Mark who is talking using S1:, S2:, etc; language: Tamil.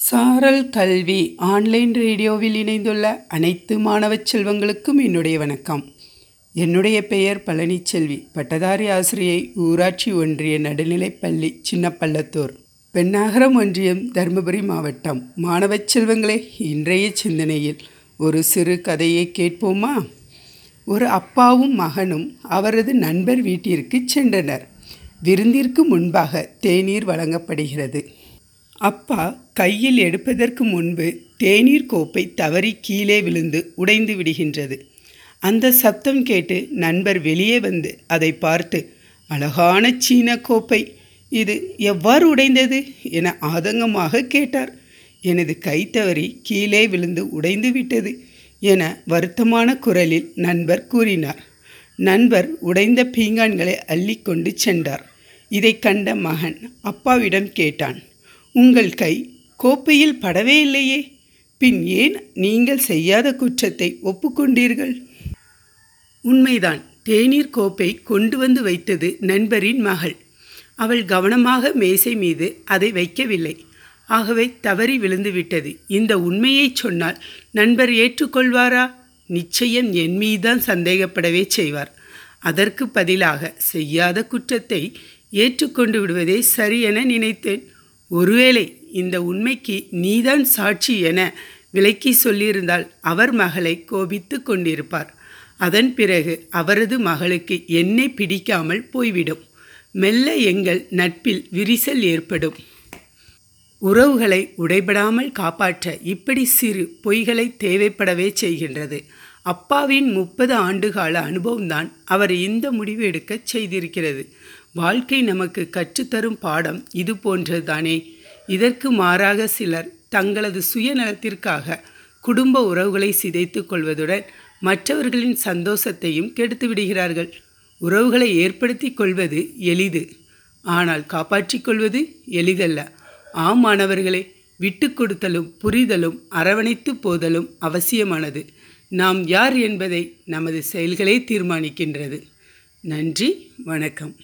S1: சாரல் கல்வி ஆன்லைன் ரேடியோவில் இணைந்துள்ள அனைத்து மாணவச் செல்வங்களுக்கும் என்னுடைய வணக்கம். என்னுடைய பெயர் பழனிச்செல்வி. பட்டதாரி ஆசிரியை ஊராட்சி ஒன்றிய நடுநிலைப்பள்ளி சின்னப்பள்ளத்தூர். பெண்ணாகரம் ஒன்றியம் தருமபுரி மாவட்டம். மாணவச் செல்வங்களே இன்றைய சிந்தனையில் ஒரு சிறு கதையை கேட்போமா? ஒரு அப்பாவும் மகனும் அவரது நண்பர் வீட்டிற்கு சென்றனர். விருந்திற்கு முன்பாக தேநீர் வழங்கப்படுகிறது. அப்பா கையில் எடுப்பதற்கு முன்பு தேநீர் கோப்பை தவறி கீழே விழுந்து உடைந்து விடுகின்றது. அந்த சப்தம் கேட்டு நண்பர் வெளியே வந்து அதை பார்த்து அழகான சீன கோப்பை. இது எவ்வாறு உடைந்தது? என ஆதங்கமாக கேட்டார். எனது கை தவறி கீழே விழுந்து உடைந்து விட்டது என வருத்தமான குரலில் நண்பர் கூறினார். நண்பர் உடைந்த பீங்கான்களை அள்ளிக்கொண்டு சென்றார். இதை கண்ட மகன் அப்பாவிடம் கேட்டான் உங்கள் கை கோப்பையில் படவே இல்லையே. பின் ஏன் நீங்கள் செய்யாத குற்றத்தை ஒப்புக்கொண்டீர்கள்? உண்மைதான் தேநீர் கோப்பை கொண்டு வந்து வைத்தது நண்பரின் மகள். அவள் கவனமாக மேசை மீது அதை வைக்கவில்லை. ஆகவே தவறி விழுந்துவிட்டது இந்த உண்மையை சொன்னால் நண்பர் ஏற்றுக்கொள்வாரா? நிச்சயம் என் மீதுதான் சந்தேகப்படவே செய்வார். அதற்கு பதிலாக செய்யாத குற்றத்தை ஏற்றுக்கொண்டு விடுவதே சரி என நினைத்தேன். ஒருவேளை இந்த உண்மைக்கு நீதான் சாட்சி என விலக்கி சொல்லியிருந்தால் அவர் மகளை கோபித்து கொண்டிருப்பார். அதன் பிறகு அவரது மகளுக்கு என்னை பிடிக்காமல் போய்விடும். மெல்ல எங்கள் நட்பில் விரிசல் ஏற்படும். உறவுகளை உடைபடாமல் காப்பாற்ற இப்படி சிறு பொய்களை தேவைப்படவே செய்கின்றது. அப்பாவின் முப்பது ஆண்டுகால அனுபவம்தான் அவர் இந்த முடிவு எடுக்கச் செய்திருக்கிறது. வாழ்க்கை நமக்கு கற்றுத்தரும் பாடம் இது போன்றதுதானே. இதற்கு மாறாக சிலர் தங்களது சுயநலத்திற்காக குடும்ப உறவுகளை சிதைத்து கொள்வதுடன் மற்றவர்களின் சந்தோஷத்தையும் கெடுத்து விடுகிறார்கள். உறவுகளை ஏற்படுத்தி கொள்வது எளிது. ஆனால் காப்பாற்றிக் கொள்வது எளிதல்ல. ஆம் மாணவர்களே விட்டு கொடுத்தலும் புரிதலும் அரவணைத்து போதலும் அவசியமானது. நாம் யார் என்பதை நமது செயல்களே தீர்மானிக்கின்றது. நன்றி வணக்கம்.